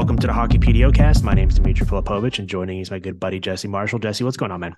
host, Dmitry Filipovich. Welcome to the Hockey PDOcast. My name is Dmitry Filipovich, and joining is my good buddy Jesse Marshall. Jesse, what's going on, man?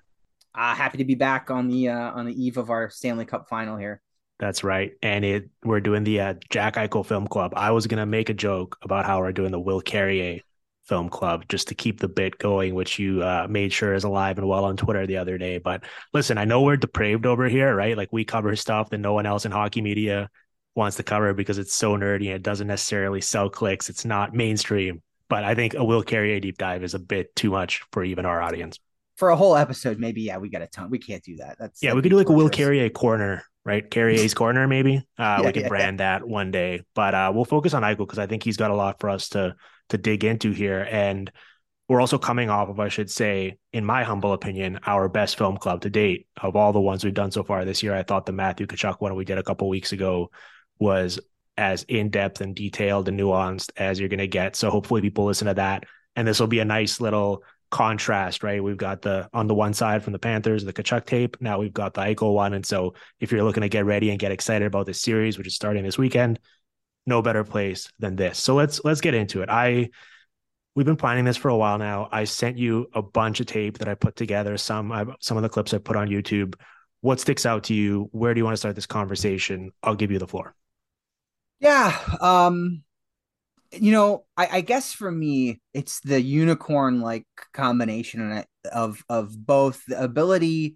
Uh, happy to be back on the uh, on the eve of our Stanley Cup final here. That's right, and it we're doing the uh, Jack Eichel Film Club. I was gonna make a joke about how we're doing the Will Carrier Film Club just to keep the bit going, which you uh, made sure is alive and well on Twitter the other day. But listen, I know we're depraved over here, right? Like we cover stuff that no one else in hockey media wants to cover because it's so nerdy and it doesn't necessarily sell clicks. It's not mainstream. But I think a Will Carrier deep dive is a bit too much for even our audience. For a whole episode, maybe yeah, we got a ton. We can't do that. That's yeah, we could do like a Will Carrier corner, right? Carrier's corner, maybe. Uh, Yeah, we could yeah, brand that one day. But uh, we'll focus on Eichel because I think he's got a lot for us to to dig into here. And we're also coming off of, I should say, in my humble opinion, our best film club to date of all the ones we've done so far this year. I thought the Matthew Tkachuk one we did a couple weeks ago was as in depth and detailed and nuanced as you're going to get. So hopefully people listen to that, and this will be a nice little contrast, right? We've got the on the one side from the Panthers, the Tkachuk tape. Now we've got the Eichel one, and so if you're looking to get ready and get excited about this series, which is starting this weekend, no better place than this. So let's let's get into it. I we've been planning this for a while now. I sent you a bunch of tape that I put together. Some I, some of the clips I put on YouTube. What sticks out to you? Where do you want to start this conversation? I'll give you the floor. Yeah. Um, you know, I, I guess for me, it's the unicorn like combination of of both the ability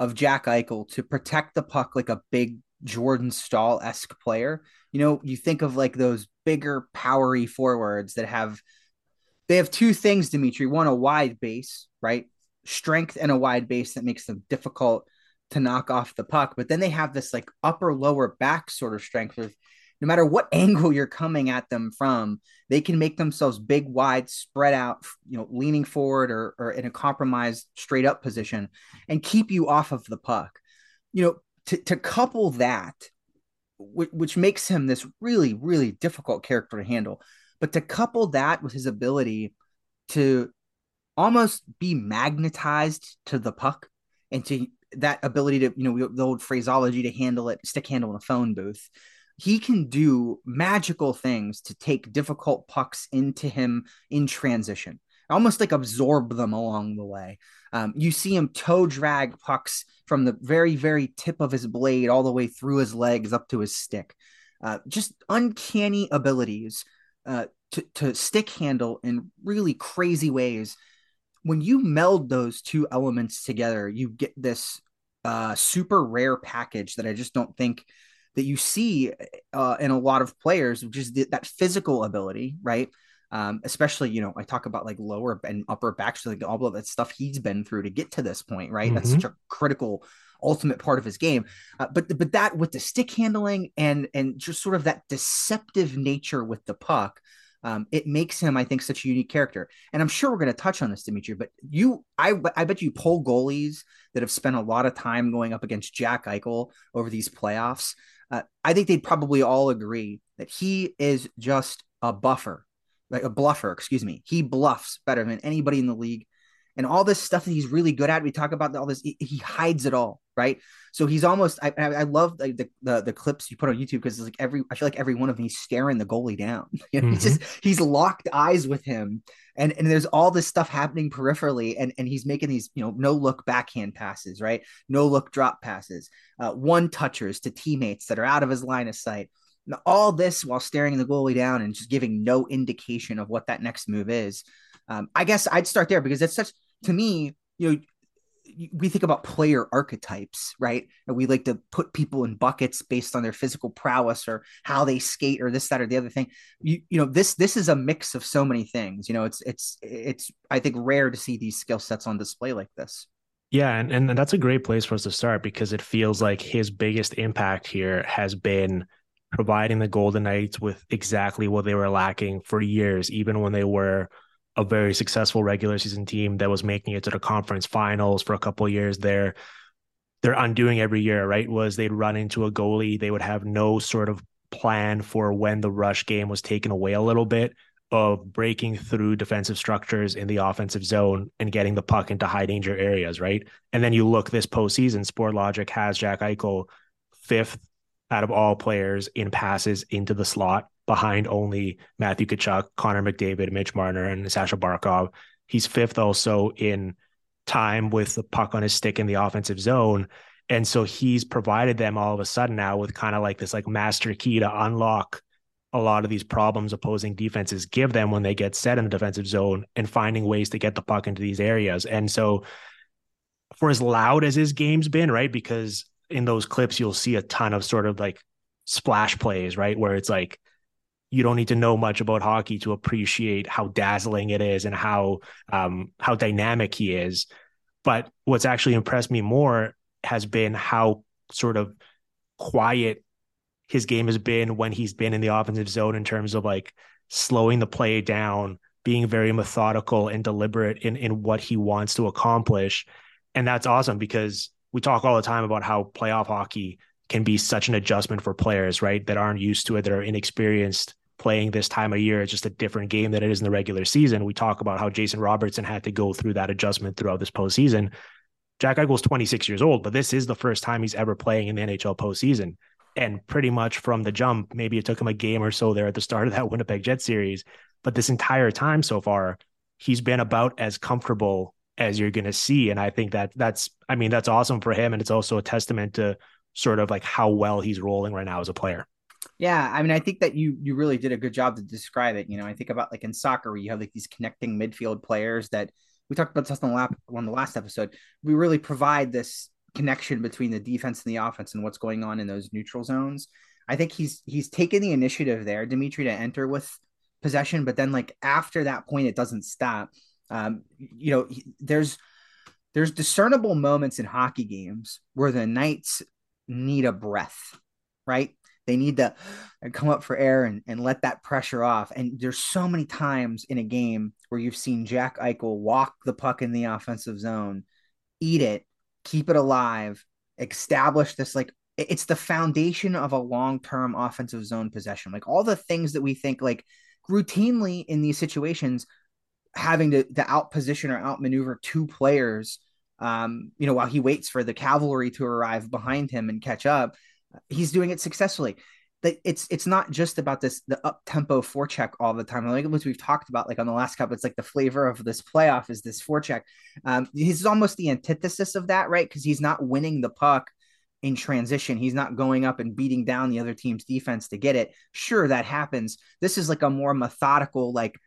of Jack Eichel to protect the puck like a big Jordan Staal esque player. You know, you think of like those bigger, powery forwards that have they have two things, Dimitri. One, a wide base, right? Strength and a wide base that makes them difficult to knock off the puck. But then they have this like upper lower back sort of strength with no matter what angle you're coming at them from, they can make themselves big, wide, spread out, you know, leaning forward or, or in a compromised straight up position and keep you off of the puck. You know, to, to couple that, which, which makes him this really, really difficult character to handle, but to couple that with his ability to almost be magnetized to the puck and to that ability to, you know, the old phraseology to handle it, stick handle in a phone booth he can do magical things to take difficult pucks into him in transition, almost like absorb them along the way. Um, you see him toe drag pucks from the very, very tip of his blade all the way through his legs up to his stick. Uh, just uncanny abilities uh, to, to stick handle in really crazy ways. When you meld those two elements together, you get this uh, super rare package that I just don't think that you see uh, in a lot of players, which is that physical ability, right? Um, especially, you know, I talk about like lower and upper back, like all of that stuff he's been through to get to this point, right? Mm-hmm. That's such a critical, ultimate part of his game. Uh, but but that with the stick handling and and just sort of that deceptive nature with the puck, um, it makes him, I think, such a unique character. And I'm sure we're going to touch on this, Dimitri. But you, I, I bet you pull goalies that have spent a lot of time going up against Jack Eichel over these playoffs uh, I think they'd probably all agree that he is just a buffer, like a bluffer, excuse me. He bluffs better than anybody in the league. And all this stuff that he's really good at, we talk about all this, he, he hides it all, right? So he's almost, I, I love like the, the, the clips you put on YouTube because it's like every, I feel like every one of them, he's staring the goalie down. You know, mm-hmm. he's just, he's locked eyes with him. And, and there's all this stuff happening peripherally, and, and he's making these, you know, no look backhand passes, right? No look drop passes, uh, one touchers to teammates that are out of his line of sight. Now, all this while staring the goalie down and just giving no indication of what that next move is. Um, I guess I'd start there because it's such to me, you know, we think about player archetypes, right? And we like to put people in buckets based on their physical prowess or how they skate or this, that, or the other thing. You, you know, this this is a mix of so many things. You know, it's it's it's I think rare to see these skill sets on display like this. Yeah, and, and that's a great place for us to start because it feels like his biggest impact here has been providing the Golden Knights with exactly what they were lacking for years, even when they were a very successful regular season team that was making it to the conference finals for a couple years there. They're undoing every year, right, was they'd run into a goalie. They would have no sort of plan for when the rush game was taken away a little bit of breaking through defensive structures in the offensive zone and getting the puck into high danger areas, right? And then you look this postseason, Sportlogiq has Jack Eichel fifth out of all players in passes into the slot behind only Matthew Tkachuk, Connor McDavid, Mitch Marner, and Sasha Barkov. He's fifth also in time with the puck on his stick in the offensive zone. And so he's provided them all of a sudden now with kind of like this like master key to unlock a lot of these problems opposing defenses give them when they get set in the defensive zone and finding ways to get the puck into these areas. And so for as loud as his game's been, right? Because in those clips you'll see a ton of sort of like splash plays, right? Where it's like you don't need to know much about hockey to appreciate how dazzling it is and how um, how dynamic he is. But what's actually impressed me more has been how sort of quiet his game has been when he's been in the offensive zone in terms of like slowing the play down, being very methodical and deliberate in in what he wants to accomplish. And that's awesome because we talk all the time about how playoff hockey can be such an adjustment for players, right? That aren't used to it, that are inexperienced playing this time of year. It's just a different game than it is in the regular season. We talk about how Jason Robertson had to go through that adjustment throughout this postseason. Jack Eichel's 26 years old, but this is the first time he's ever playing in the NHL postseason. And pretty much from the jump, maybe it took him a game or so there at the start of that Winnipeg Jet series. But this entire time so far, he's been about as comfortable as you're going to see. And I think that that's, I mean, that's awesome for him. And it's also a testament to sort of like how well he's rolling right now as a player. Yeah, I mean, I think that you you really did a good job to describe it. You know, I think about like in soccer, where you have like these connecting midfield players that we talked about this on the lap on the last episode. We really provide this connection between the defense and the offense and what's going on in those neutral zones. I think he's he's taken the initiative there, Dimitri, to enter with possession, but then like after that point, it doesn't stop. Um, you know, there's there's discernible moments in hockey games where the Knights need a breath, right? They need to come up for air and, and let that pressure off. And there's so many times in a game where you've seen Jack Eichel walk the puck in the offensive zone, eat it, keep it alive, establish this like it's the foundation of a long-term offensive zone possession. Like all the things that we think like routinely in these situations, having to, to out position or outmaneuver two players, um, you know, while he waits for the cavalry to arrive behind him and catch up he's doing it successfully. That it's it's not just about this the up tempo forecheck all the time. Like what we've talked about, like on the last cup, it's like the flavor of this playoff is this forecheck. Um, he's almost the antithesis of that, right? Because he's not winning the puck in transition. He's not going up and beating down the other team's defense to get it. Sure, that happens. This is like a more methodical, like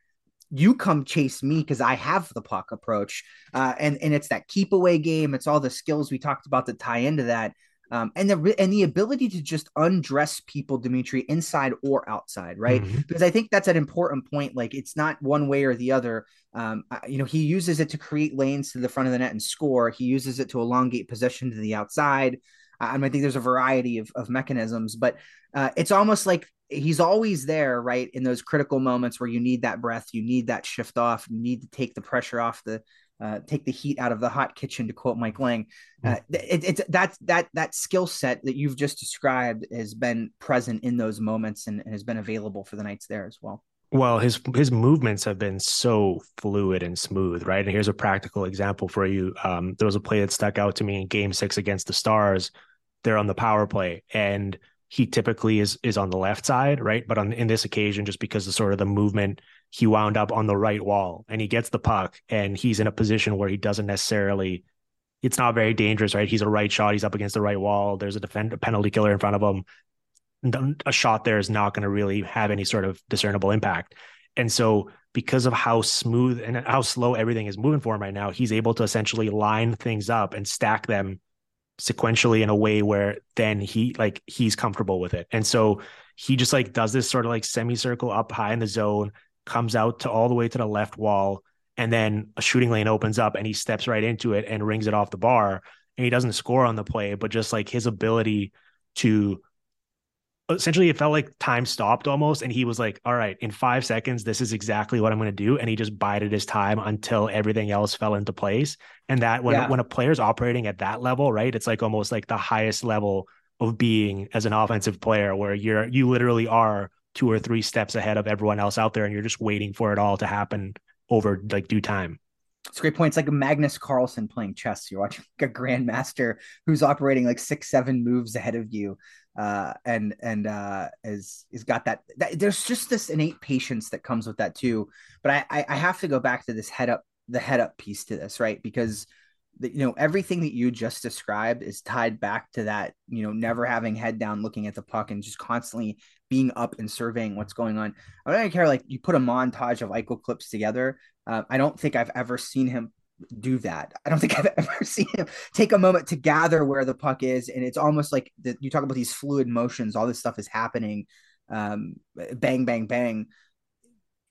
you come chase me because I have the puck approach. Uh, and and it's that keep away game. It's all the skills we talked about that tie into that um, and the and the ability to just undress people, Dimitri, inside or outside, right? Mm-hmm. Because I think that's an important point. Like it's not one way or the other. Um, you know, he uses it to create lanes to the front of the net and score. He uses it to elongate possession to the outside. And I think there's a variety of, of mechanisms, but uh, it's almost like he's always there, right? In those critical moments where you need that breath, you need that shift off, you need to take the pressure off the uh, take the heat out of the hot kitchen, to quote Mike Lange. Uh, it, it's that that that skill set that you've just described has been present in those moments and, and has been available for the Knights there as well. Well, his his movements have been so fluid and smooth, right? And here's a practical example for you. Um, there was a play that stuck out to me in Game Six against the Stars. They're on the power play, and he typically is is on the left side, right? But on in this occasion, just because of sort of the movement he wound up on the right wall and he gets the puck and he's in a position where he doesn't necessarily it's not very dangerous, right? He's a right shot, he's up against the right wall. There's a defend a penalty killer in front of him. A shot there is not going to really have any sort of discernible impact. And so because of how smooth and how slow everything is moving for him right now, he's able to essentially line things up and stack them sequentially in a way where then he like he's comfortable with it. And so he just like does this sort of like semicircle up high in the zone, comes out to all the way to the left wall, and then a shooting lane opens up and he steps right into it and rings it off the bar. And he doesn't score on the play, but just like his ability to essentially it felt like time stopped almost and he was like all right in five seconds this is exactly what i'm going to do and he just bided his time until everything else fell into place and that when, yeah. when a player's operating at that level right it's like almost like the highest level of being as an offensive player where you're you literally are two or three steps ahead of everyone else out there and you're just waiting for it all to happen over like due time. It's a great point. It's like Magnus Carlsen playing chess. You're watching like a grandmaster who's operating like six, seven moves ahead of you. Uh, and and uh, is is got that, that, There's just this innate patience that comes with that too. But I, I have to go back to this head up the head up piece to this, right? Because the, you know everything that you just described is tied back to that you know never having head down looking at the puck and just constantly being up and surveying what's going on i don't care like you put a montage of eichel clips together uh, i don't think i've ever seen him do that i don't think i've ever seen him take a moment to gather where the puck is and it's almost like the, you talk about these fluid motions all this stuff is happening um, bang bang bang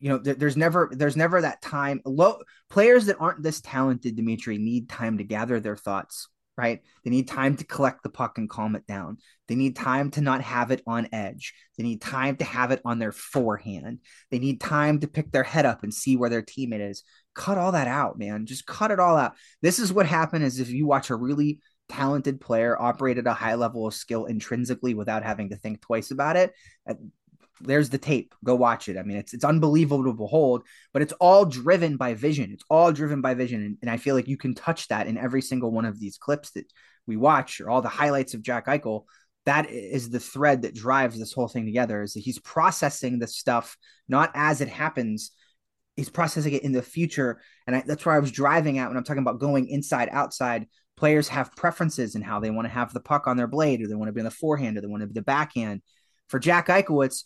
you know, there's never there's never that time. Low players that aren't this talented, Dimitri, need time to gather their thoughts. Right? They need time to collect the puck and calm it down. They need time to not have it on edge. They need time to have it on their forehand. They need time to pick their head up and see where their teammate is. Cut all that out, man. Just cut it all out. This is what happened is if you watch a really talented player operate at a high level of skill intrinsically without having to think twice about it uh, there's the tape. Go watch it. I mean, it's it's unbelievable to behold, but it's all driven by vision. It's all driven by vision, and, and I feel like you can touch that in every single one of these clips that we watch, or all the highlights of Jack Eichel. That is the thread that drives this whole thing together. Is that he's processing the stuff not as it happens. He's processing it in the future, and I, that's where I was driving at when I'm talking about going inside outside. Players have preferences in how they want to have the puck on their blade, or they want to be on the forehand, or they want to be the backhand. For Jack Eichel, it's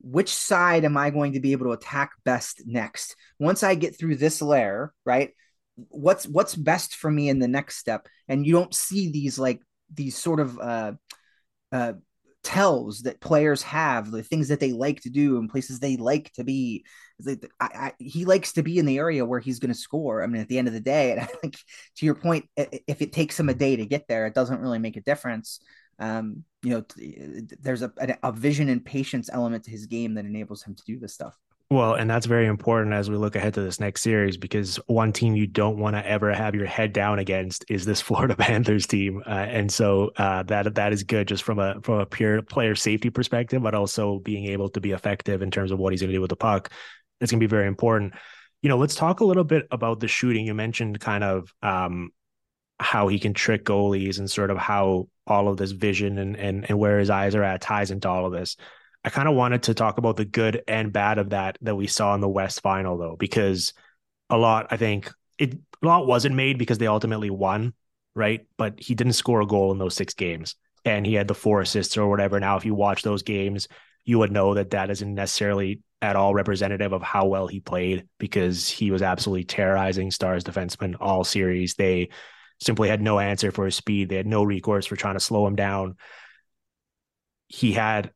which side am I going to be able to attack best next? Once I get through this layer, right? What's what's best for me in the next step? And you don't see these like these sort of uh, uh, tells that players have, the things that they like to do and places they like to be. I, I, he likes to be in the area where he's going to score. I mean, at the end of the day, and I think to your point, if it takes him a day to get there, it doesn't really make a difference um, you know, there's a, a vision and patience element to his game that enables him to do this stuff. Well, and that's very important as we look ahead to this next series because one team you don't want to ever have your head down against is this Florida Panthers team, uh, and so uh, that that is good just from a from a pure player safety perspective, but also being able to be effective in terms of what he's going to do with the puck. It's going to be very important. You know, let's talk a little bit about the shooting. You mentioned kind of um, how he can trick goalies and sort of how all of this vision and and and where his eyes are at ties into all of this. I kind of wanted to talk about the good and bad of that that we saw in the West final though, because a lot I think it a lot wasn't made because they ultimately won, right? But he didn't score a goal in those six games, and he had the four assists or whatever. Now, if you watch those games, you would know that that isn't necessarily at all representative of how well he played because he was absolutely terrorizing Stars defensemen all series. They simply had no answer for his speed. They had no recourse for trying to slow him down. He had,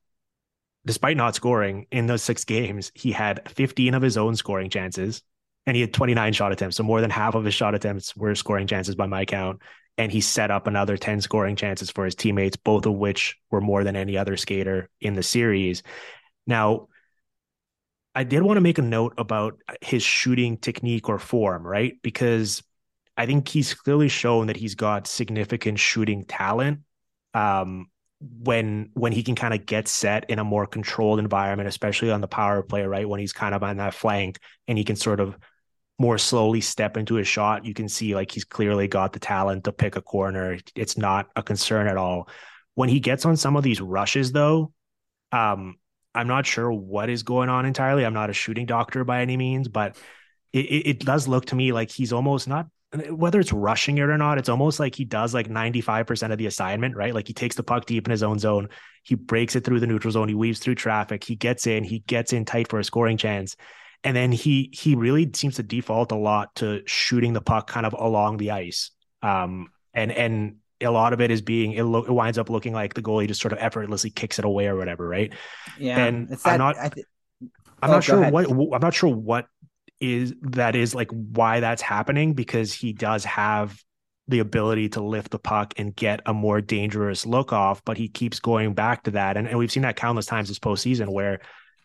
despite not scoring in those six games, he had 15 of his own scoring chances and he had 29 shot attempts. So more than half of his shot attempts were scoring chances by my count. And he set up another 10 scoring chances for his teammates, both of which were more than any other skater in the series. Now, I did want to make a note about his shooting technique or form, right? Because I think he's clearly shown that he's got significant shooting talent. Um, when when he can kind of get set in a more controlled environment, especially on the power play, right? When he's kind of on that flank and he can sort of more slowly step into his shot, you can see like he's clearly got the talent to pick a corner. It's not a concern at all. When he gets on some of these rushes, though, um, I'm not sure what is going on entirely. I'm not a shooting doctor by any means, but it, it, does look to me like he's almost not whether it's rushing it or not, it's almost like he does like 95% of the assignment, right? Like he takes the puck deep in his own zone, he breaks it through the neutral zone, he weaves through traffic, he gets in, he gets in tight for a scoring chance. And then he he really seems to default a lot to shooting the puck kind of along the ice. Um and and a lot of it is being it, lo- it winds up looking like the goalie just sort of effortlessly kicks it away or whatever, right? Yeah. And that, I'm not th- I'm oh, not sure ahead. what I'm not sure what is that is like why that's happening because he does have the ability to lift the puck and get a more dangerous look off, but he keeps going back to that. And, and we've seen that countless times this postseason where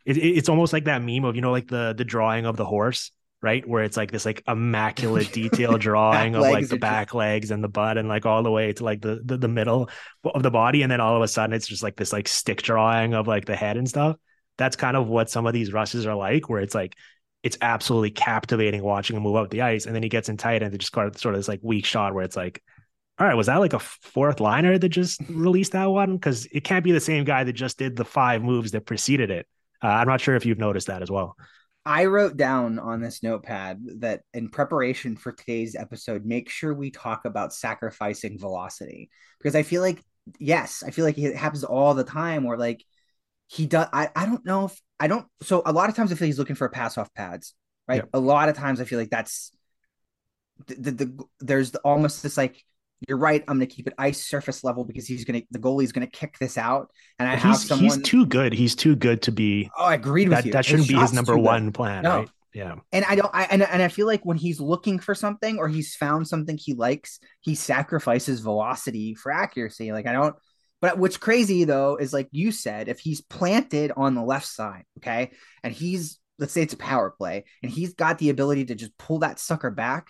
it, it's almost like that meme of, you know, like the the drawing of the horse, right? Where it's like this like immaculate detail drawing of like the back legs and the butt and like all the way to like the, the the middle of the body. And then all of a sudden it's just like this like stick drawing of like the head and stuff. That's kind of what some of these rushes are like, where it's like it's absolutely captivating watching him move up the ice. And then he gets in tight and they just got sort of this like weak shot where it's like, all right, was that like a fourth liner that just released that one? Because it can't be the same guy that just did the five moves that preceded it. Uh, I'm not sure if you've noticed that as well. I wrote down on this notepad that in preparation for today's episode, make sure we talk about sacrificing velocity because I feel like, yes, I feel like it happens all the time where like he does. I, I don't know if I don't. So a lot of times I feel he's looking for pass off pads, right? A lot of times I feel like that's the, the, the there's the, almost this like you're right. I'm going to keep it ice surface level because he's going to the goalie's going to kick this out, and I he's, have someone. He's too good. He's too good to be. Oh, I agreed with that, you. That shouldn't his be his number one good. plan, no. right? Yeah. And I don't. I and, and I feel like when he's looking for something or he's found something he likes, he sacrifices velocity for accuracy. Like I don't. But what's crazy though is like you said, if he's planted on the left side, okay, and he's let's say it's a power play, and he's got the ability to just pull that sucker back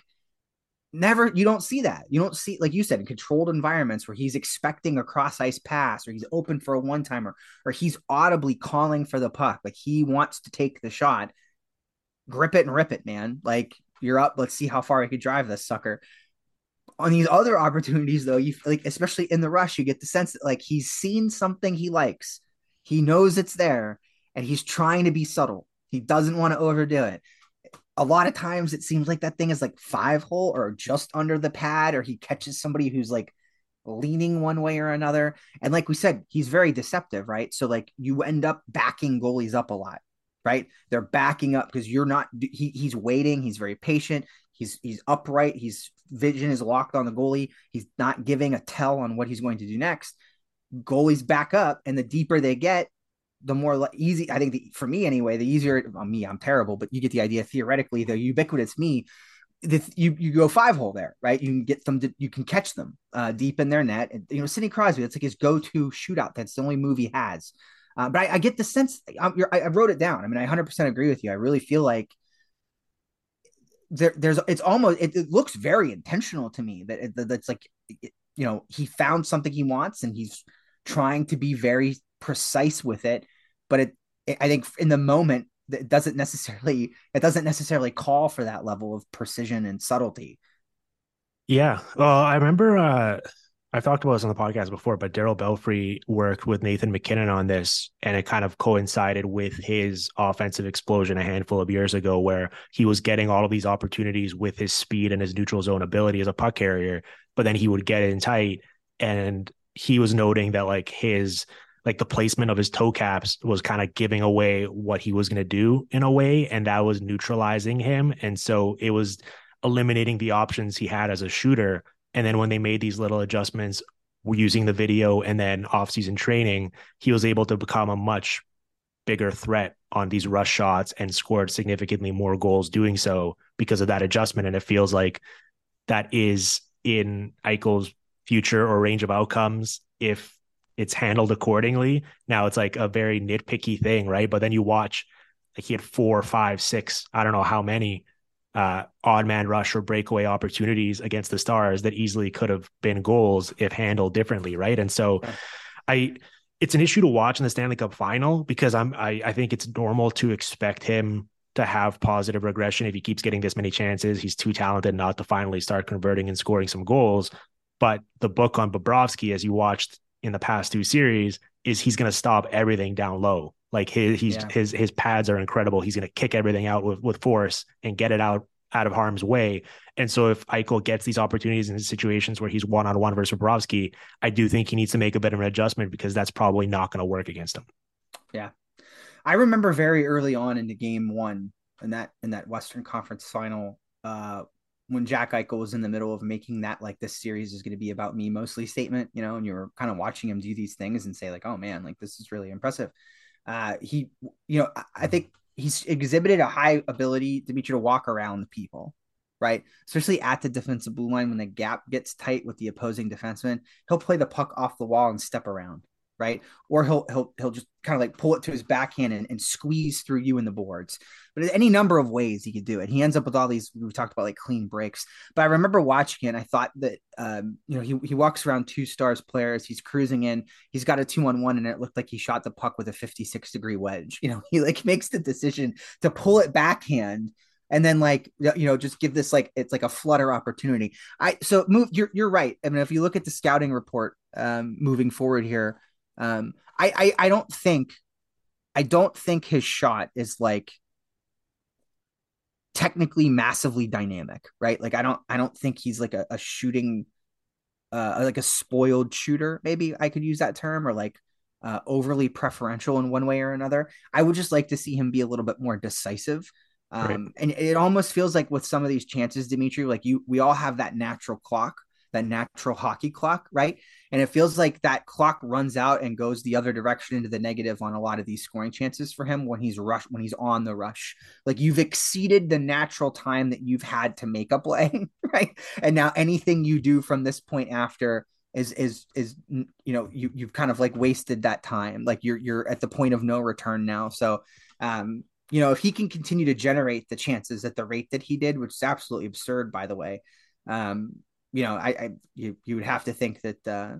never you don't see that. You don't see like you said in controlled environments where he's expecting a cross ice pass or he's open for a one timer or he's audibly calling for the puck like he wants to take the shot. Grip it and rip it man. Like you're up. Let's see how far I could drive this sucker on these other opportunities though you like especially in the rush you get the sense that like he's seen something he likes he knows it's there and he's trying to be subtle he doesn't want to overdo it a lot of times it seems like that thing is like five hole or just under the pad, or he catches somebody who's like leaning one way or another. And like we said, he's very deceptive, right? So like you end up backing goalies up a lot, right? They're backing up because you're not. He, he's waiting. He's very patient. He's he's upright. His vision is locked on the goalie. He's not giving a tell on what he's going to do next. Goalies back up, and the deeper they get, the more easy I think the, for me anyway, the easier well, me, I'm terrible, but you get the idea. Theoretically, the ubiquitous me, the, you you go five hole there, right? You can get them, to, you can catch them uh, deep in their net. And, you know, Sidney Crosby, that's like his go to shootout. That's the only move he has. Uh, but I, I, get the sense. I, I, wrote it down. I mean, I 100% agree with you. I really feel like there, there's. It's almost. It, it looks very intentional to me. That, that that's like, you know, he found something he wants, and he's trying to be very precise with it, but it, it I think in the moment it doesn't necessarily it doesn't necessarily call for that level of precision and subtlety. Yeah. Well, I remember uh I've talked about this on the podcast before, but Darryl Belfry worked with Nathan MacKinnon on this, and it kind of coincided with his offensive explosion a handful of years ago, where he was getting all of these opportunities with his speed and his neutral zone ability as a puck carrier, but then he would get in tight, and he was noting that like his like the placement of his toe caps was kind of giving away what he was going to do in a way and that was neutralizing him and so it was eliminating the options he had as a shooter and then when they made these little adjustments using the video and then off-season training he was able to become a much bigger threat on these rush shots and scored significantly more goals doing so because of that adjustment and it feels like that is in Eichel's future or range of outcomes if it's handled accordingly. Now it's like a very nitpicky thing, right? But then you watch like he had four, five, six, I don't know how many uh, odd man rush or breakaway opportunities against the Stars that easily could have been goals if handled differently, right? And so yeah. I it's an issue to watch in the Stanley Cup final because I'm I, I think it's normal to expect him to have positive regression if he keeps getting this many chances. He's too talented not to finally start converting and scoring some goals. But the book on Bobrovsky, as you watched in the past two series is he's going to stop everything down low. Like his he's yeah. his his pads are incredible. He's going to kick everything out with with force and get it out out of harm's way. And so if Eichel gets these opportunities in situations where he's one on one versus Bobrovsky, I do think he needs to make a bit of an adjustment because that's probably not going to work against him. Yeah. I remember very early on in the game one in that in that Western Conference final, uh, when Jack Eichel was in the middle of making that like this series is going to be about me mostly statement, you know, and you were kind of watching him do these things and say like, oh man, like this is really impressive. Uh, he, you know, I think he's exhibited a high ability to be true to walk around people, right? Especially at the defensive blue line when the gap gets tight with the opposing defenseman, he'll play the puck off the wall and step around, right? Or he'll he'll he'll just kind of like pull it to his backhand and, and squeeze through you in the boards. But any number of ways he could do it. He ends up with all these we talked about like clean breaks. But I remember watching it, I thought that um, you know, he he walks around two stars players, he's cruising in, he's got a two on one, and it looked like he shot the puck with a 56 degree wedge. You know, he like makes the decision to pull it backhand and then like you know just give this like it's like a flutter opportunity i so move you're you're right i mean if you look at the scouting report um moving forward here um i i, I don't think i don't think his shot is like technically massively dynamic right like i don't i don't think he's like a, a shooting uh like a spoiled shooter maybe i could use that term or like uh, overly preferential in one way or another. I would just like to see him be a little bit more decisive. Um, right. and it almost feels like with some of these chances, Dimitri, like you, we all have that natural clock, that natural hockey clock, right? And it feels like that clock runs out and goes the other direction into the negative on a lot of these scoring chances for him when he's rush when he's on the rush. Like you've exceeded the natural time that you've had to make a play, right? And now anything you do from this point after is is is you know you you've kind of like wasted that time. Like you're you're at the point of no return now. So um you know, if he can continue to generate the chances at the rate that he did, which is absolutely absurd, by the way, um, you know, I, I you, you would have to think that uh,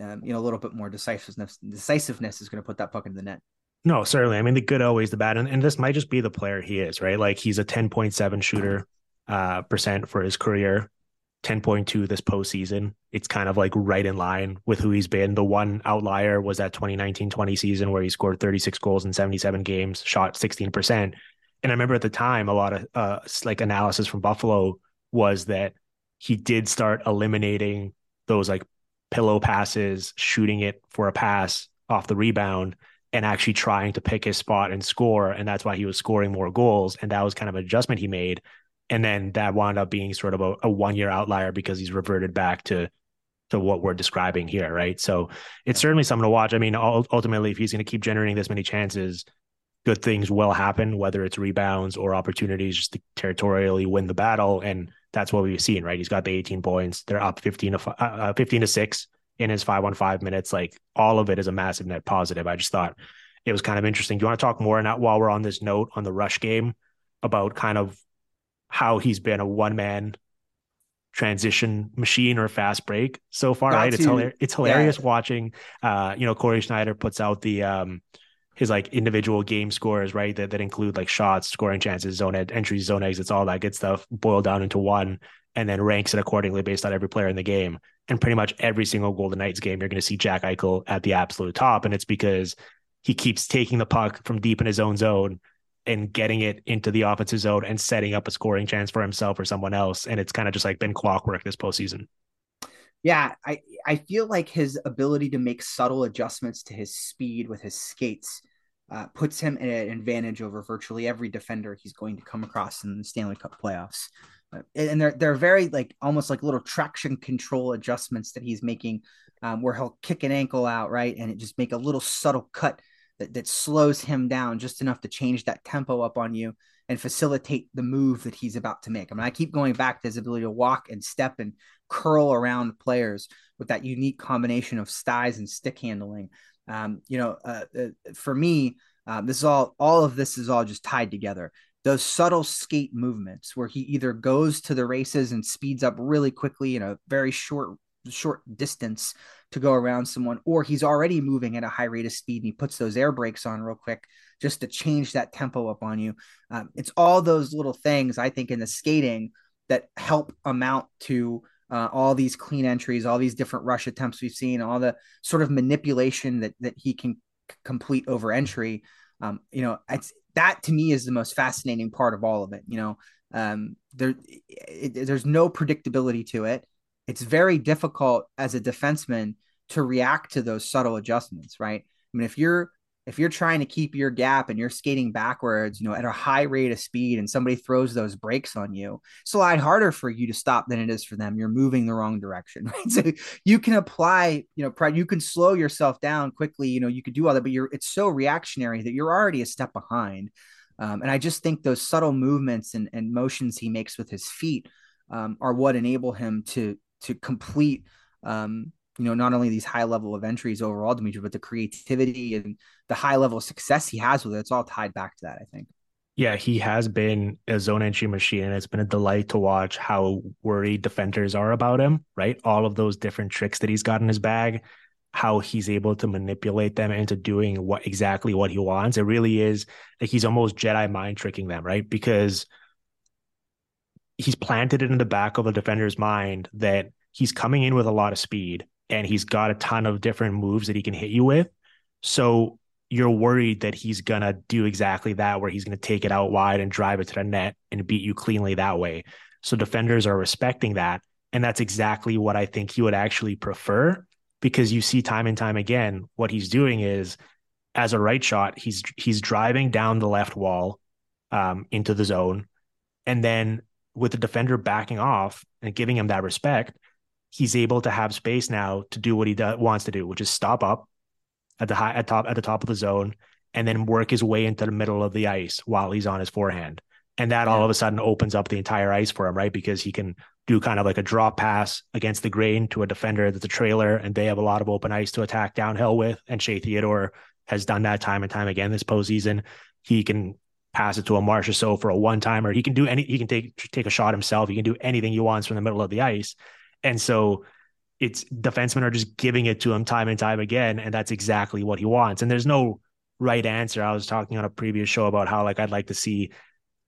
um, you know a little bit more decisiveness decisiveness is going to put that puck in the net. No, certainly. I mean, the good always the bad, and, and this might just be the player he is, right? Like he's a ten point seven shooter uh, percent for his career. 10.2 this postseason. It's kind of like right in line with who he's been. The one outlier was that 2019 20 season where he scored 36 goals in 77 games, shot 16%. And I remember at the time, a lot of uh, like analysis from Buffalo was that he did start eliminating those like pillow passes, shooting it for a pass off the rebound, and actually trying to pick his spot and score. And that's why he was scoring more goals. And that was kind of an adjustment he made and then that wound up being sort of a, a one year outlier because he's reverted back to to what we're describing here, right? So it's certainly something to watch. I mean, ultimately, if he's going to keep generating this many chances, good things will happen, whether it's rebounds or opportunities just to territorially win the battle, and that's what we've seen, right? He's got the 18 points. They're up 15 to uh, uh 15 to six in his five on five minutes. Like all of it is a massive net positive. I just thought it was kind of interesting. Do you want to talk more now while we're on this note on the rush game about kind of how he's been a one man transition machine or fast break so far, Got right? To. It's hilarious. It's hilarious yeah. watching. Uh, you know, Corey Sznajder puts out the um his like individual game scores, right? That that include like shots, scoring chances, zone ed- entries, zone exits, all that good stuff, boiled down into one, and then ranks it accordingly based on every player in the game. And pretty much every single Golden Knights game, you're going to see Jack Eichel at the absolute top, and it's because he keeps taking the puck from deep in his own zone and getting it into the offensive zone and setting up a scoring chance for himself or someone else. And it's kind of just like been clockwork this postseason. Yeah, I, I feel like his ability to make subtle adjustments to his speed with his skates uh, puts him at an advantage over virtually every defender he's going to come across in the Stanley Cup playoffs. Uh, and they're they're very like almost like little traction control adjustments that he's making, um, where he'll kick an ankle out right and it just make a little subtle cut that, that slows him down just enough to change that tempo up on you and facilitate the move that he's about to make. I mean, I keep going back to his ability to walk and step and curl around players with that unique combination of styes and stick handling. Um, you know, uh, uh, for me, uh, this is all, all of this is all just tied together. Those subtle skate movements where he either goes to the races and speeds up really quickly in a very short short distance to go around someone, or he's already moving at a high rate of speed and he puts those air brakes on real quick just to change that tempo up on you. Um, it's all those little things I think in the skating that help amount to uh, all these clean entries, all these different rush attempts we've seen, all the sort of manipulation that that he can c- complete over entry. Um, you know, it's that to me is the most fascinating part of all of it. You know, um, there it, there's no predictability to it it's very difficult as a defenseman to react to those subtle adjustments, right? I mean, if you're if you're trying to keep your gap and you're skating backwards, you know, at a high rate of speed and somebody throws those brakes on you, it's a lot harder for you to stop than it is for them. You're moving the wrong direction, right? So you can apply, you know, you can slow yourself down quickly, you know, you could do all that, but you're it's so reactionary that you're already a step behind. Um, and I just think those subtle movements and, and motions he makes with his feet um, are what enable him to to complete um, you know, not only these high level of entries overall, Dimitri, but the creativity and the high level of success he has with it. It's all tied back to that, I think. Yeah, he has been a zone entry machine, and it's been a delight to watch how worried defenders are about him, right? All of those different tricks that he's got in his bag, how he's able to manipulate them into doing what exactly what he wants. It really is like he's almost Jedi mind tricking them, right? Because he's planted it in the back of a defender's mind that he's coming in with a lot of speed and he's got a ton of different moves that he can hit you with. So you're worried that he's gonna do exactly that, where he's gonna take it out wide and drive it to the net and beat you cleanly that way. So defenders are respecting that. And that's exactly what I think he would actually prefer because you see time and time again what he's doing is as a right shot, he's he's driving down the left wall um, into the zone, and then with the defender backing off and giving him that respect, he's able to have space now to do what he do- wants to do, which is stop up at the high at top at the top of the zone and then work his way into the middle of the ice while he's on his forehand. And that all of a sudden opens up the entire ice for him, right? Because he can do kind of like a drop pass against the grain to a defender that's a trailer, and they have a lot of open ice to attack downhill with. And Shea Theodore has done that time and time again this postseason. He can pass it to a Marchessault for a one timer. He can do any. He can take take a shot himself. He can do anything he wants from the middle of the ice. And so it's defensemen are just giving it to him time and time again, and that's exactly what he wants. And there's no right answer. I was talking on a previous show about how like I'd like to see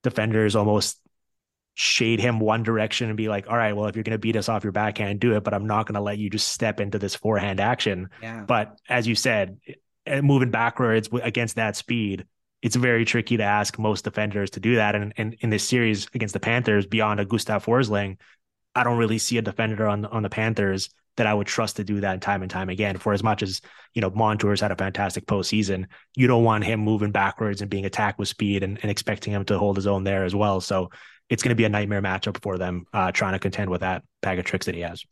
defenders almost shade him one direction and be like, all right, well, if you're going to beat us off your backhand, do it, but I'm not going to let you just step into this forehand action. Yeah. But as you said, eh, moving backwards against that speed, it's very tricky to ask most defenders to do that. And, and in this series against the Panthers, beyond a Gustav Forsling, I don't really see a defender on on the Panthers that I would trust to do that time and time again. For as much as you know, Montour's had a fantastic postseason, you don't want him moving backwards and being attacked with speed and, and expecting him to hold his own there as well. So it's going to be a nightmare matchup for them uh, trying to contend with that bag of tricks that he has.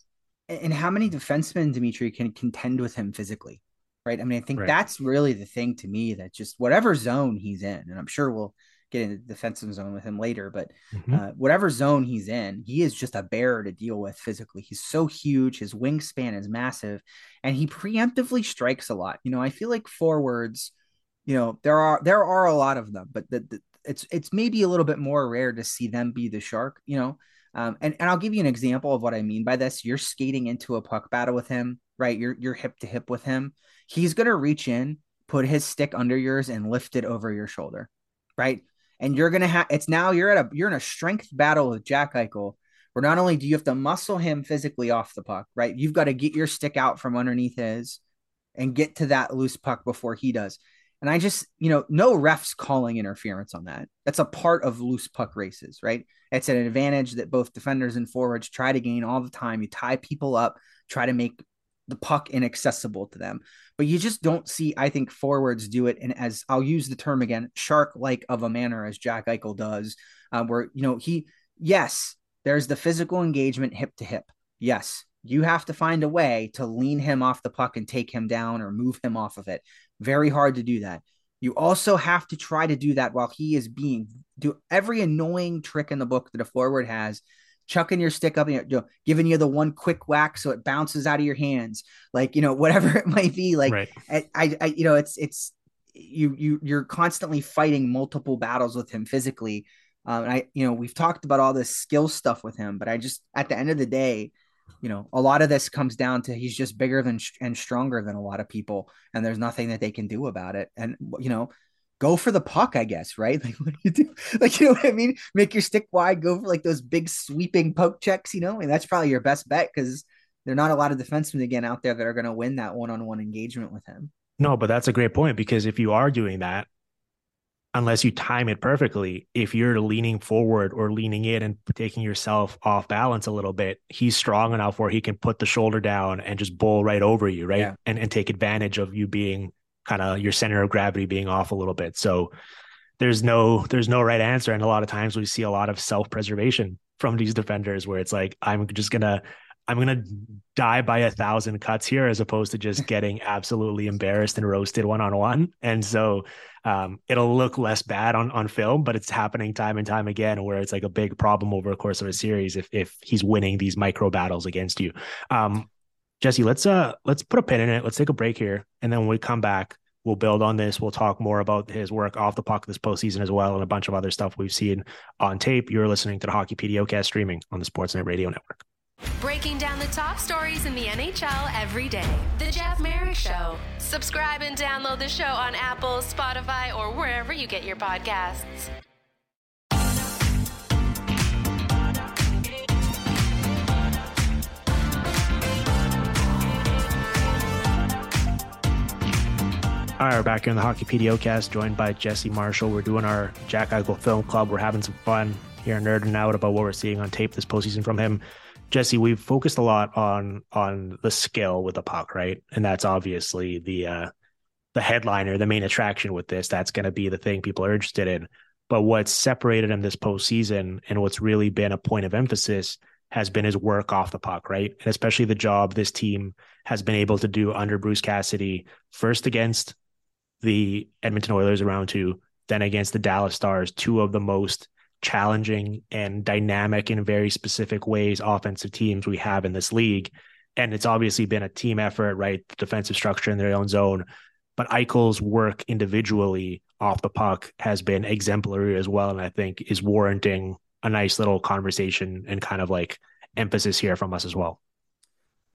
And how many defensemen Dimitri can contend with him physically? Right. I mean, I think right. that's really the thing to me that just whatever zone he's in, and I'm sure we'll get into the defensive zone with him later, but mm-hmm. uh, whatever zone he's in, he is just a bear to deal with physically. He's so huge, his wingspan is massive, and he preemptively strikes a lot. You know, I feel like forwards, you know, there are there are a lot of them, but the, the it's it's maybe a little bit more rare to see them be the shark, you know. Um, and, and I'll give you an example of what I mean by this. You're skating into a puck battle with him, right? You're you're hip to hip with him. He's gonna reach in, put his stick under yours, and lift it over your shoulder, right? And you're gonna have it's now you're at a you're in a strength battle with Jack Eichel, where not only do you have to muscle him physically off the puck, right? You've got to get your stick out from underneath his and get to that loose puck before he does. And I just, you know, no refs calling interference on that. That's a part of loose puck races, right? It's an advantage that both defenders and forwards try to gain all the time. You tie people up, try to make the puck inaccessible to them. But you just don't see, I think, forwards do it. And as I'll use the term again, shark like of a manner as Jack Eichel does, uh, where, you know, he, yes, there's the physical engagement hip to hip. Yes, you have to find a way to lean him off the puck and take him down or move him off of it. Very hard to do that. You also have to try to do that while he is being do every annoying trick in the book that a forward has, chucking your stick up and you know, giving you the one quick whack so it bounces out of your hands, like you know whatever it might be. Like right. I, I, I, you know, it's it's you you you're constantly fighting multiple battles with him physically. Um, and I, you know, we've talked about all this skill stuff with him, but I just at the end of the day, you know, a lot of this comes down to he's just bigger than and stronger than a lot of people, and there's nothing that they can do about it. And you know, go for the puck, I guess, right? Like what do you do? Like you know what I mean? Make your stick wide, go for like those big sweeping poke checks, you know, and that's probably your best bet because there are not a lot of defensemen again out there that are going to win that one-on-one engagement with him. No, but that's a great point because if you are doing that, unless you time it perfectly, if you're leaning forward or leaning in and taking yourself off balance a little bit, he's strong enough where he can put the shoulder down and just bowl right over you, right? Yeah. And and take advantage of you being kind of your center of gravity being off a little bit. So there's no there's no right answer. And a lot of times we see a lot of self-preservation from these defenders where it's like, I'm just gonna I'm gonna die by a thousand cuts here as opposed to just getting absolutely embarrassed and roasted one on one. And so um, it'll look less bad on on film, but it's happening time and time again where it's like a big problem over the course of a series if if he's winning these micro battles against you. Um, Jesse, let's uh let's put a pin in it. Let's take a break here, and then when we come back, we'll build on this. We'll talk more about his work off the puck this postseason as well, and a bunch of other stuff we've seen on tape. You're listening to the Hockey PDOcast streaming on the Sportsnet Radio Network. Breaking down the top stories in the NHL every day. The Jeff Marek Show. Subscribe and download the show on Apple, Spotify, or wherever you get your podcasts. We're back here in the Hockey PDO joined by Jesse Marshall. We're doing our Jack Eichel Film Club. We're having some fun here, nerding out about what we're seeing on tape this postseason from him. Jesse, we've focused a lot on on the skill with the puck, right? And that's obviously the uh the headliner, the main attraction with this. That's going to be the thing people are interested in. But what's separated him this postseason and what's really been a point of emphasis has been his work off the puck, right? And especially the job this team has been able to do under Bruce Cassidy, first against the Edmonton Oilers around two, then against the Dallas Stars, two of the most challenging and dynamic in very specific ways offensive teams we have in this league. And it's obviously been a team effort, right? The defensive structure in their own zone. But Eichel's work individually off the puck has been exemplary as well. And I think is warranting a nice little conversation and kind of like emphasis here from us as well.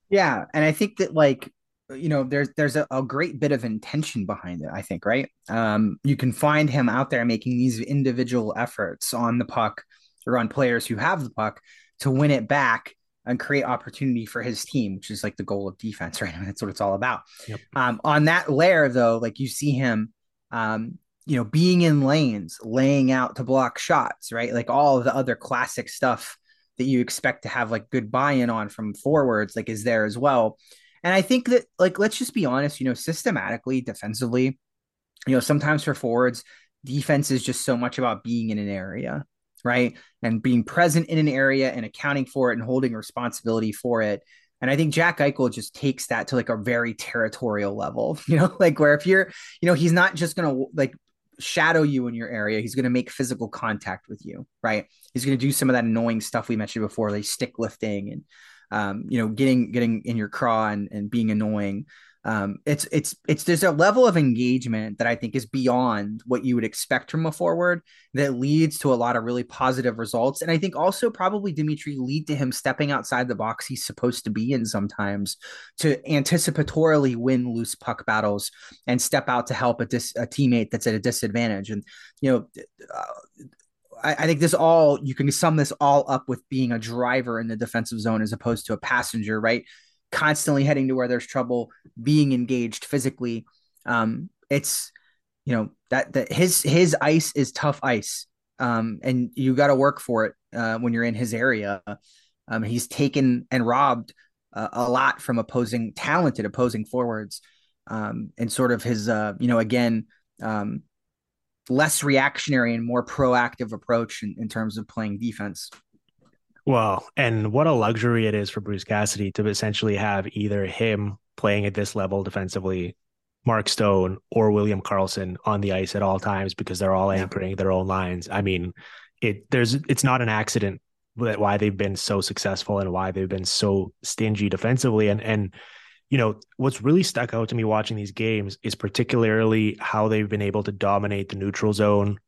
Yeah. And I think that like you know there's there's a, a, great bit of intention behind it i think right? Um you can find him out there making these individual efforts on the puck or on players who have the puck to win it back and create opportunity for his team which is like the goal of defense right? I mean, that's what it's all about. Yep. um on that layer though like you see him um you know being in lanes laying out to block shots right? Like all the other classic stuff that you expect to have like good buy-in on from forwards like is there as well and I think that, like, let's just be honest, you know, systematically, defensively, you know, sometimes for forwards, defense is just so much about being in an area, right? And being present in an area and accounting for it and holding responsibility for it. And I think Jack Eichel just takes that to like a very territorial level, you know, like where if you're, you know, he's not just going to like shadow you in your area. He's going to make physical contact with you, right? He's going to do some of that annoying stuff we mentioned before, like stick lifting and um, you know, getting getting in your craw and, and being annoying. Um, it's it's it's there's a level of engagement that I think is beyond what you would expect from a forward that leads to a lot of really positive results. And I think also probably Dimitri lead to him stepping outside the box he's supposed to be in sometimes to anticipatorily win loose puck battles and step out to help a, dis- a teammate that's at a disadvantage. And you know, uh, I, I, think this all you can sum this all up with being a driver in the defensive zone as opposed to a passenger, right? Constantly heading to where there's trouble, being engaged physically. Um, it's you know that that his his ice is tough ice, um, and you got to work for it uh, when you're in his area. Um, he's taken and robbed uh, a lot from opposing talented opposing forwards, um, and sort of his uh, you know again um, less reactionary and more proactive approach in, in terms of playing defense. Well, and what a luxury it is for Bruce Cassidy to essentially have either him playing at this level defensively, Mark Stone or William Karlsson on the ice at all times because they're all anchoring their own lines. I mean, it there's it's not an accident that why they've been so successful and why they've been so stingy defensively and and you know, what's really stuck out to me watching these games is particularly how they've been able to dominate the neutral zone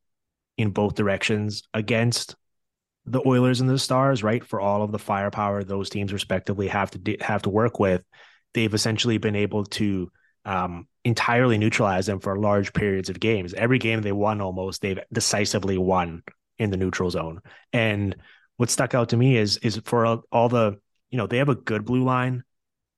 in both directions against the Oilers and the Stars, right? For all of the firepower those teams respectively have to have to work with, they've essentially been able to um, entirely neutralize them for large periods of games. Every game they won almost, they've decisively won in the neutral zone. And what stuck out to me is is for all the you know they have a good blue line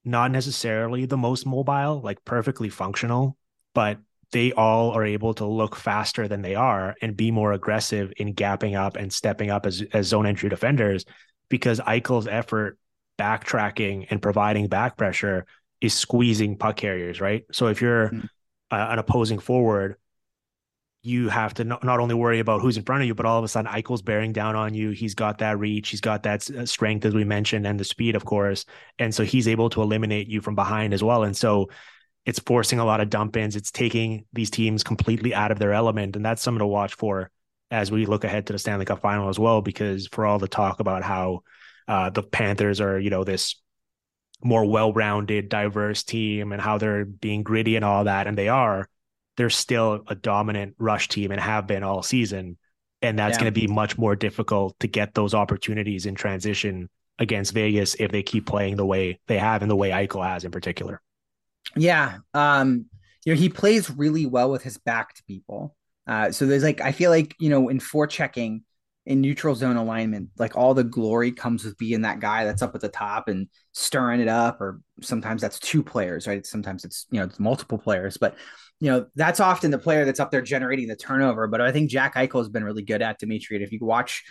not necessarily the most mobile, like perfectly functional, but they all are able to look faster than they are and be more aggressive in gapping up and stepping up as, as zone entry defenders because Eichel's effort backtracking and providing back pressure is squeezing puck carriers, right? So if you're mm-hmm. uh, an opposing forward, you have to not, not only worry about who's in front of you, but all of a sudden Eichel's bearing down on you. He's got that reach, he's got that uh, strength, as we mentioned, and the speed, of course. And so he's able to eliminate you from behind as well. And so it's forcing a lot of dump ins. It's taking these teams completely out of their element. And that's something to watch for as we look ahead to the Stanley Cup final as well, because for all the talk about how uh, the Panthers are, you know, this more well rounded, diverse team and how they're being gritty and all that, and they are they're still a dominant rush team and have been all season. And that's yeah. going to be much more difficult to get those opportunities in transition against Vegas if they keep playing the way they have and the way Eichel has in particular. Yeah. Um, you know, he plays really well with his back to people. Uh, so there's like, I feel like, you know, in forechecking, in neutral zone alignment, like all the glory comes with being that guy that's up at the top and stirring it up, or sometimes that's two players, right? Sometimes it's you know it's multiple players, but you know, that's often the player that's up there generating the turnover. But I think Jack Eichel has been really good at Dimitri. And if you watch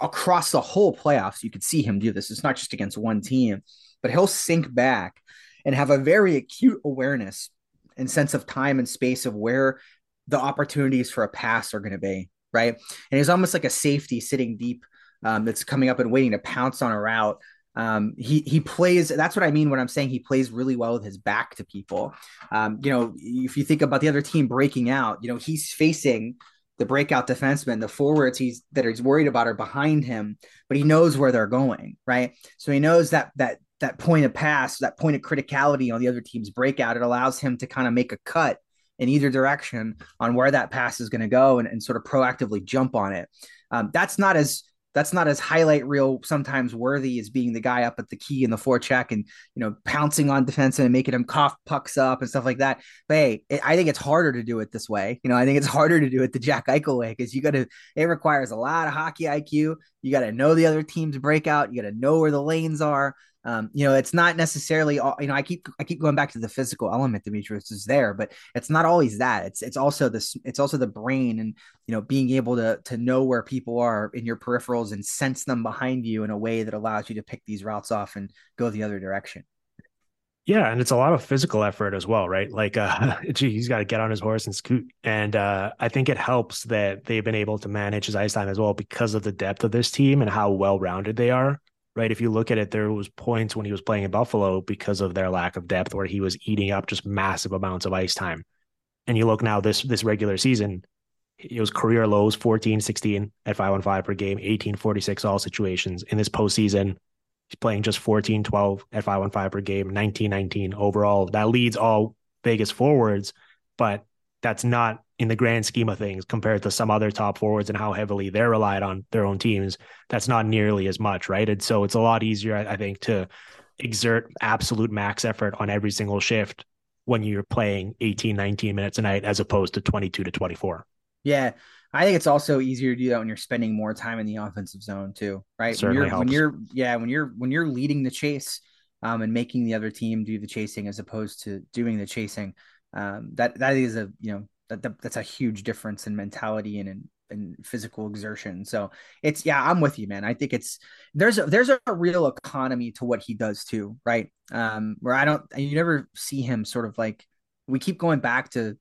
across the whole playoffs, you could see him do this. It's not just against one team, but he'll sink back and have a very acute awareness and sense of time and space of where the opportunities for a pass are going to be. Right. And he's almost like a safety sitting deep um, that's coming up and waiting to pounce on a route. Um, he he plays. That's what I mean when I'm saying he plays really well with his back to people. Um, you know, if you think about the other team breaking out, you know he's facing the breakout defenseman. The forwards he's that he's worried about are behind him, but he knows where they're going, right? So he knows that that that point of pass, that point of criticality on the other team's breakout. It allows him to kind of make a cut in either direction on where that pass is going to go and, and sort of proactively jump on it. Um, that's not as that's not as highlight reel sometimes worthy as being the guy up at the key in the forecheck and you know pouncing on defense and making them cough pucks up and stuff like that. But hey, it, I think it's harder to do it this way. You know, I think it's harder to do it the Jack Eichel way because you got to. It requires a lot of hockey IQ. You got to know the other team's breakout. You got to know where the lanes are. Um, you know, it's not necessarily all, you know, I keep I keep going back to the physical element Demetrius is there, but it's not always that. It's it's also this it's also the brain and you know, being able to to know where people are in your peripherals and sense them behind you in a way that allows you to pick these routes off and go the other direction. Yeah, and it's a lot of physical effort as well, right? Like, uh, gee, he's got to get on his horse and scoot. And uh, I think it helps that they've been able to manage his ice time as well because of the depth of this team and how well rounded they are right? If you look at it, there was points when he was playing in Buffalo because of their lack of depth where he was eating up just massive amounts of ice time. And you look now this this regular season, it was career lows 14, 16 at 5 on 5 per game, 18, 46 all situations. In this postseason, he's playing just 14, 12 at 5 on 5 per game, 19, 19 overall. That leads all Vegas forwards, but that's not in the grand scheme of things compared to some other top forwards and how heavily they're relied on their own teams. That's not nearly as much, right? And so it's a lot easier, I think, to exert absolute max effort on every single shift when you're playing 18, 19 minutes a night as opposed to 22 to 24. Yeah. I think it's also easier to do that when you're spending more time in the offensive zone too, right? Certainly when you're, helps. when you're yeah, when you're when you're leading the chase um, and making the other team do the chasing as opposed to doing the chasing, um, that that is a you know that, that that's a huge difference in mentality and in, in physical exertion. So it's yeah, I'm with you, man. I think it's there's a there's a real economy to what he does too, right? Um, where I don't you never see him sort of like we keep going back to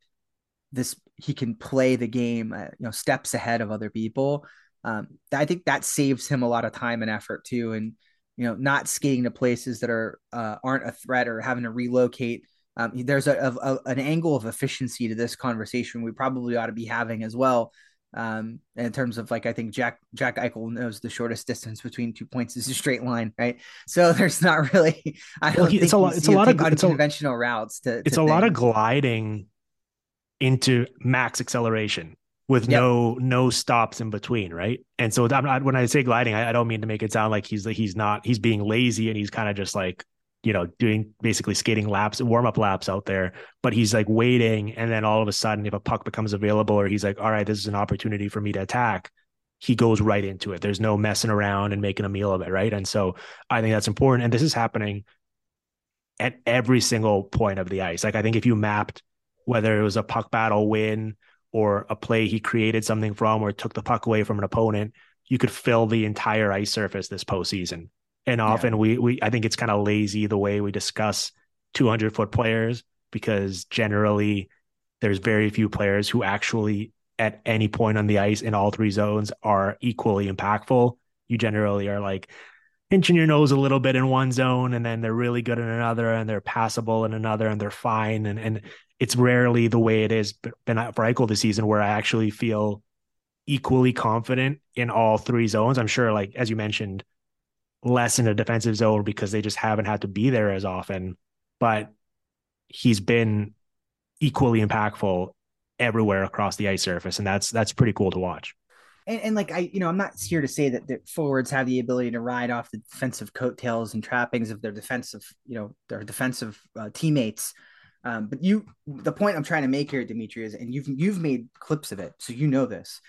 this he can play the game uh, you know steps ahead of other people um, i think that saves him a lot of time and effort too and you know not skating to places that are uh, aren't a threat or having to relocate um, there's a, a, an angle of efficiency to this conversation we probably ought to be having as well. Um, in terms of like, I think Jack Jack Eichel knows the shortest distance between two points is a straight line, right? So there's not really. I don't well, think it's a lot. It's a lot of unconventional a, routes. To, to it's a lot of gliding into max acceleration with yep. no no stops in between, right? And so I'm not when I say gliding, I, I don't mean to make it sound like he's he's not he's being lazy and he's kind of just like you know, doing basically skating laps, warm up laps out there, but he's like waiting. And then all of a sudden, if a puck becomes available or he's like, all right, this is an opportunity for me to attack, he goes right into it. There's no messing around and making a meal of it. Right. And so I think that's important. And this is happening at every single point of the ice. Like I think if you mapped whether it was a puck battle win or a play he created something from or took the puck away from an opponent, you could fill the entire ice surface this postseason and often yeah. we we I think it's kind of lazy the way we discuss 200 foot players because generally there's very few players who actually at any point on the ice in all three zones are equally impactful. You generally are like pinching your nose a little bit in one zone and then they're really good in another and they're passable in another and they're fine and and it's rarely the way it is been for Eichel this season where I actually feel equally confident in all three zones. I'm sure like as you mentioned less in a defensive zone because they just haven't had to be there as often. But he's been equally impactful everywhere across the ice surface, and that's that's pretty cool to watch. And, and like I, you know, I'm not here to say that the forwards have the ability to ride off the defensive coattails and trappings of their defensive, you know, their defensive uh, teammates. Um, but you, the point I'm trying to make here, Dimitri, is, and you've you've made clips of it, so you know this.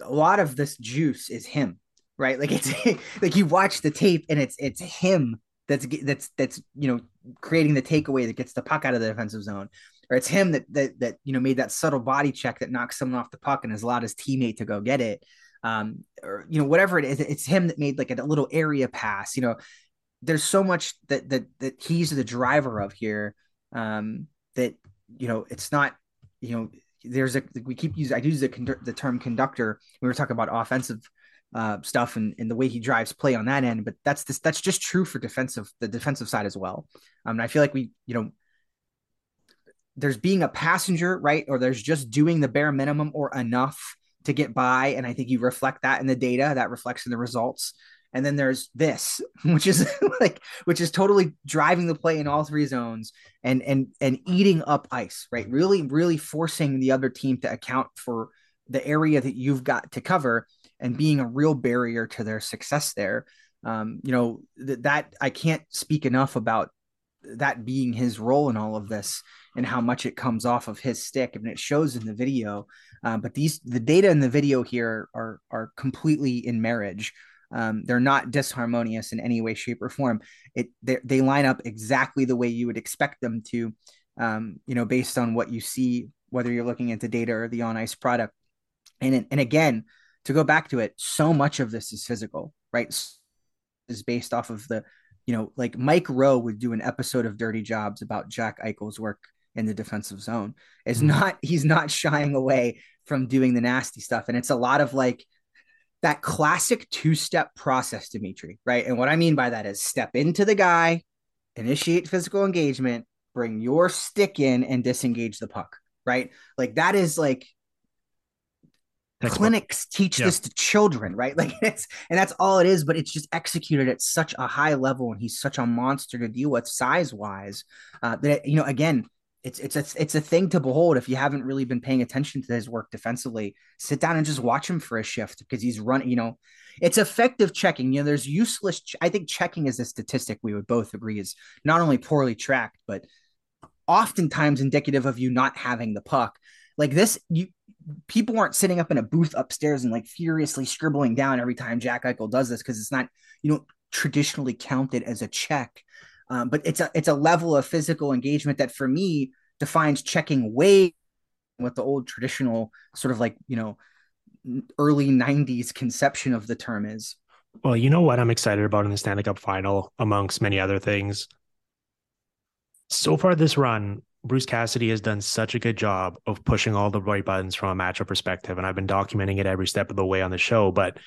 A lot of this juice is him right? Like it's like you watch the tape and it's it's him that's that's that's you know creating the takeaway that gets the puck out of the defensive zone. or it's him that that that you know made that subtle body check that knocks someone off the puck and has allowed his teammate to go get it. Um, or you know whatever it is, it's him that made like a, a little area pass. You know, there's so much that that that he's the driver of here. Um, that you know it's not you know there's a we keep using I use the the term conductor. We were talking about offensive uh, stuff and, and the way he drives play on that end, but that's this that's just true for defensive the defensive side as well. Um, and I feel like we you know there's being a passenger right? Or there's just doing the bare minimum or enough to get by, and I think you reflect that in the data that reflects in the results. And then there's this which is like which is totally driving the play in all three zones and and and eating up ice right? Really really forcing the other team to account for the area that you've got to cover and being a real barrier to their success there um, you know th- that i can't speak enough about that being his role in all of this and how much it comes off of his stick and it shows in the video uh, but these the data in the video here are are completely in marriage um, they're not disharmonious in any way, shape, or form. It they, they line up exactly the way you would expect them to, um, you know, based on what you see, whether you're looking at the data or the on ice product. And and again, to go back to it, so much of this is physical, right? Is based off of the, you know, like Mike Rowe would do an episode of Dirty Jobs about Jack Eichel's work in the defensive zone. Is mm-hmm. not he's not shying away from doing the nasty stuff, and it's a lot of like that classic two step process, Dimitri, right? And what I mean by that is step into the guy, initiate physical engagement, bring your stick in and disengage the puck, right? Like that is like that's clinics teach yeah. this to children, right? Like it's and that's all it is, but it's just executed at such a high level, and he's such a monster to deal with size wise uh, that you know again it's it's a, it's a thing to behold if you haven't really been paying attention to his work defensively sit down and just watch him for a shift because he's running you know it's effective checking you know there's useless ch- i think checking is a statistic we would both agree is not only poorly tracked but oftentimes indicative of you not having the puck like this you people aren't sitting up in a booth upstairs and like furiously scribbling down every time jack eichel does this because it's not you don't traditionally count it as a check. Um, but it's a it's a level of physical engagement that for me defines checking way what the old traditional sort of like you know early 90s conception of the term is. Well you know what i'm excited about in the stanley cup final amongst many other things? So far this run bruce cassidy has done such a good job of pushing all the right buttons from a matchup perspective and i've been documenting it every step of the way on the show but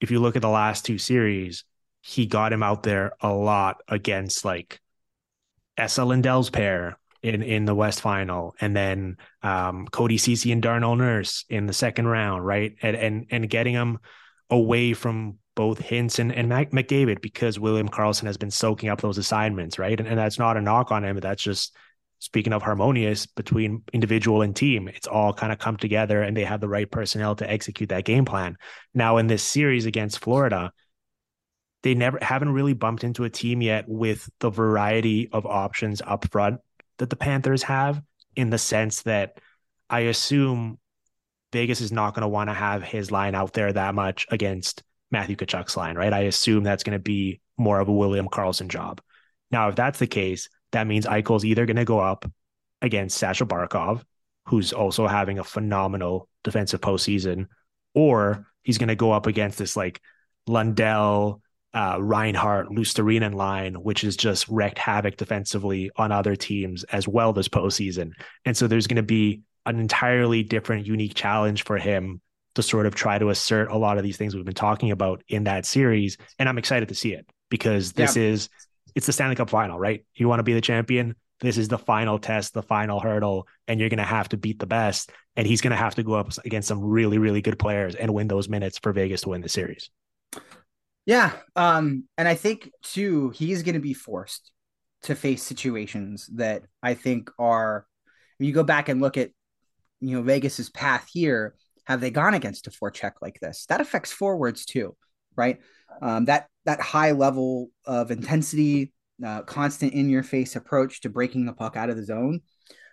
if you look at the last two series he got him out there a lot against like Esa Lindell's pair in in the West Final, and then um, Cody Ceci and Darnell Nurse in the second round, right? And and and getting him away from both Hintz and, and McDavid because William Karlsson has been soaking up those assignments, right? And, and that's not a knock on him. That's just speaking of harmonious between individual and team. It's all kind of come together and they have the right personnel to execute that game plan. Now in this series against Florida, they never haven't really bumped into a team yet with the variety of options up front that the Panthers have in the sense that I assume Vegas is not going to want to have his line out there that much against Matthew Tkachuk's line, right? I assume that's going to be more of a William Karlsson job. Now, if that's the case, that means Eichel's either going to go up against Sasha Barkov, who's also having a phenomenal defensive postseason, or he's going to go up against this like Lundell, uh, Reinhart, Luostarinen line, which has just wreaked havoc defensively on other teams as well this postseason. And so there's going to be an entirely different, unique challenge for him to sort of try to assert a lot of these things we've been talking about in that series. And I'm excited to see it because this yeah. is it's the Stanley Cup final, right? You want to be the champion. This is the final test, the final hurdle, and you're going to have to beat the best. And he's going to have to go up against some really, really good players and win those minutes for Vegas to win the series. Yeah. Um, and I think too, he's going to be forced to face situations that I think are, you go back and look at, you know, Vegas's path here, have they gone against a forecheck like this? That affects forwards too, right? Um, that, that high level of intensity, uh, constant in your face approach to breaking the puck out of the zone.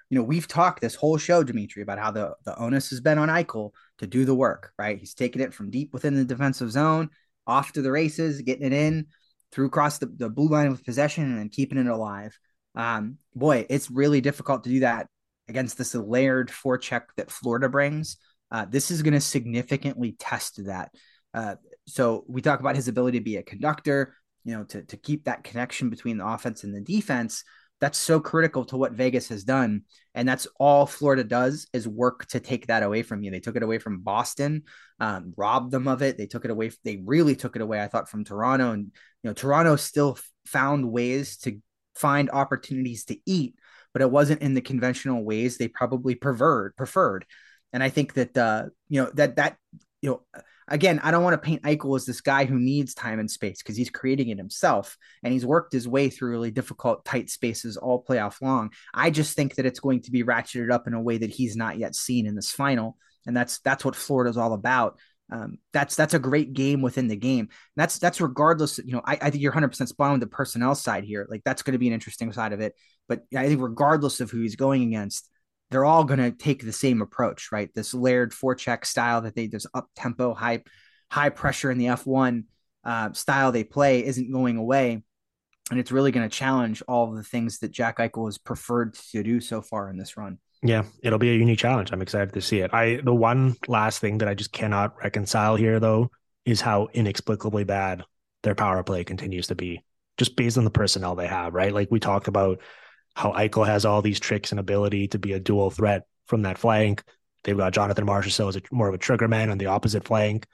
You know, we've talked this whole show, Dimitri, about how the, the onus has been on Eichel to do the work, right? He's taken it from deep within the defensive zone off to the races, getting it in through across the, the blue line of possession and keeping it alive. Um, boy, it's really difficult to do that against this layered forecheck that Florida brings, uh, this is going to significantly test that. Uh, so we talk about his ability to be a conductor, you know, to, to keep that connection between the offense and the defense. That's so critical to what Vegas has done. And that's all Florida does is work to take that away from you. They took it away from Boston, um, robbed them of it. They took it away. They really took it away, I thought, from Toronto. And, you know, Toronto still found ways to find opportunities to eat, but it wasn't in the conventional ways they probably preferred preferred. And I think that uh, you know, that that you know, again, I don't want to paint Eichel as this guy who needs time and space because he's creating it himself and he's worked his way through really difficult, tight spaces all playoff long. I just think that it's going to be ratcheted up in a way that he's not yet seen in this final. And that's that's what Florida's all about. Um, that's that's a great game within the game. And that's that's regardless. You know, I, I think you're 100 percent spot on the personnel side here. Like that's going to be an interesting side of it. But I think regardless of who he's going against, they're all going to take the same approach, right? This layered forecheck style that they just up tempo, high high pressure in the F1 uh, style they play isn't going away. And it's really going to challenge all the things that Jack Eichel has preferred to do so far in this run. Yeah, it'll be a unique challenge. I'm excited to see it. I the one last thing that I just cannot reconcile here though is how inexplicably bad their power play continues to be, just based on the personnel they have, right? Like we talked about how Eichel has all these tricks and ability to be a dual threat from that flank. They've got Jonathan Marchessault as a, more of a trigger man on the opposite flank.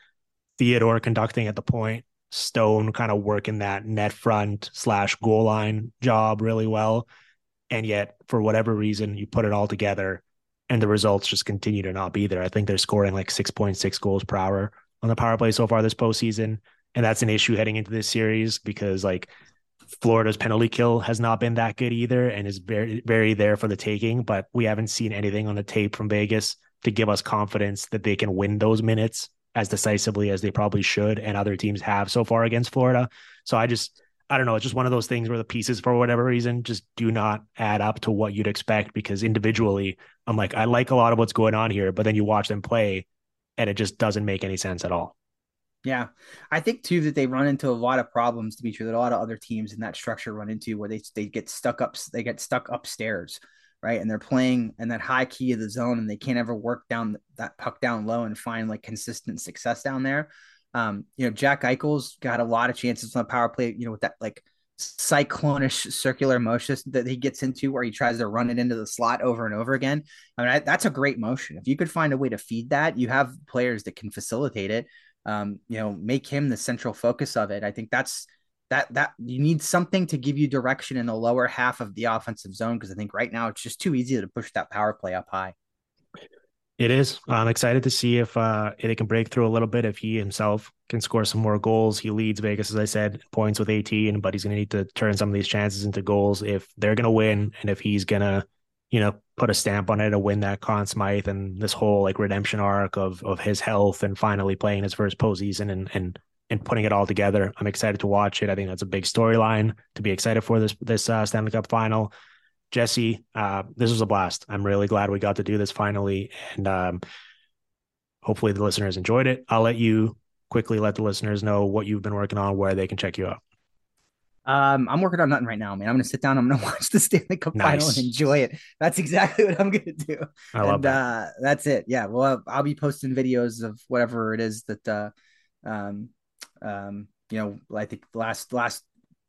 Theodore conducting at the point, Stone kind of working that net front slash goal line job really well. And yet, for whatever reason, you put it all together and the results just continue to not be there. I think they're scoring like 6.6 goals per hour on the power play so far this postseason. And that's an issue heading into this series because like Florida's penalty kill has not been that good either and is very, very there for the taking. But we haven't seen anything on the tape from Vegas to give us confidence that they can win those minutes as decisively as they probably should and other teams have so far against Florida. So I just, I don't know. It's just one of those things where the pieces, for whatever reason, just do not add up to what you'd expect. Because individually, I'm like, I like a lot of what's going on here, but then you watch them play, and it just doesn't make any sense at all. Yeah, I think too that they run into a lot of problems. To be true, that a lot of other teams in that structure run into where they they get stuck up, they get stuck upstairs, right? And they're playing in that high key of the zone, and they can't ever work down that puck down low and find like consistent success down there. Um, you know, Jack Eichel's got a lot of chances on the power play, you know, with that like cyclonish circular motion that he gets into where he tries to run it into the slot over and over again. I mean, I, that's a great motion. If you could find a way to feed that, you have players that can facilitate it. Um, you know, make him the central focus of it. I think that's that that you need something to give you direction in the lower half of the offensive zone because I think right now it's just too easy to push that power play up high. It is. I'm excited to see if uh, it can break through a little bit. If he himself can score some more goals, he leads Vegas, as I said, points with 18. But he's going to need to turn some of these chances into goals if they're going to win, and if he's going to, you know, put a stamp on it to win that Conn Smythe and this whole like redemption arc of of his health and finally playing his first postseason and and and putting it all together. I'm excited to watch it. I think that's a big storyline to be excited for this this uh, Stanley Cup final. Jesse, uh, this was a blast. I'm really glad we got to do this finally. And um, hopefully the listeners enjoyed it. I'll let you quickly let the listeners know what you've been working on, where they can check you out. Um, I'm working on nothing right now, man. I'm gonna sit down. I'm gonna watch the Stanley Cup nice. final and enjoy it. That's exactly what I'm gonna do. I love and, that. Uh, that's it. Yeah. Well, I'll be posting videos of whatever it is that, uh, um, um, you know, I think last last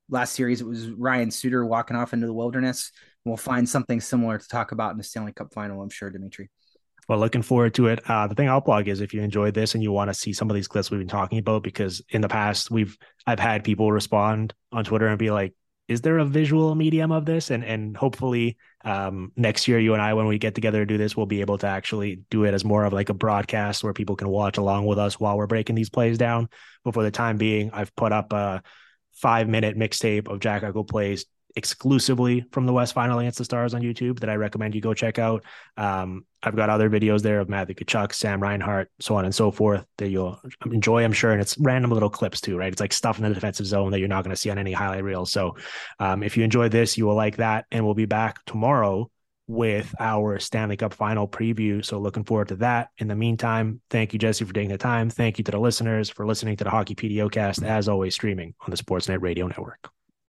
last series it was Ryan Suter walking off into the wilderness we'll find something similar to talk about in the Stanley Cup final, I'm sure, Dimitri. Well, looking forward to it. Uh, the thing I'll plug is if you enjoyed this and you want to see some of these clips we've been talking about, because in the past we've I've had people respond on Twitter and be like, "Is there a visual medium of this?" And and hopefully um, next year, you and I, when we get together to do this, we'll be able to actually do it as more of like a broadcast where people can watch along with us while we're breaking these plays down. But for the time being, I've put up a five minute mixtape of Jack Eichel plays exclusively from the West Final against the Stars on YouTube that I recommend you go check out. Um, I've got other videos there of Matthew Tkachuk, Sam Reinhart, so on and so forth that you'll enjoy, I'm sure. And it's random little clips too, right? It's like stuff in the defensive zone that you're not going to see on any highlight reel. So um, if you enjoy this, you will like that. And we'll be back tomorrow with our Stanley Cup final preview. So looking forward to that. In the meantime, thank you, Jesse, for taking the time. Thank you to the listeners for listening to the Hockey PDOcast, as always, streaming on the Sportsnet Radio Network.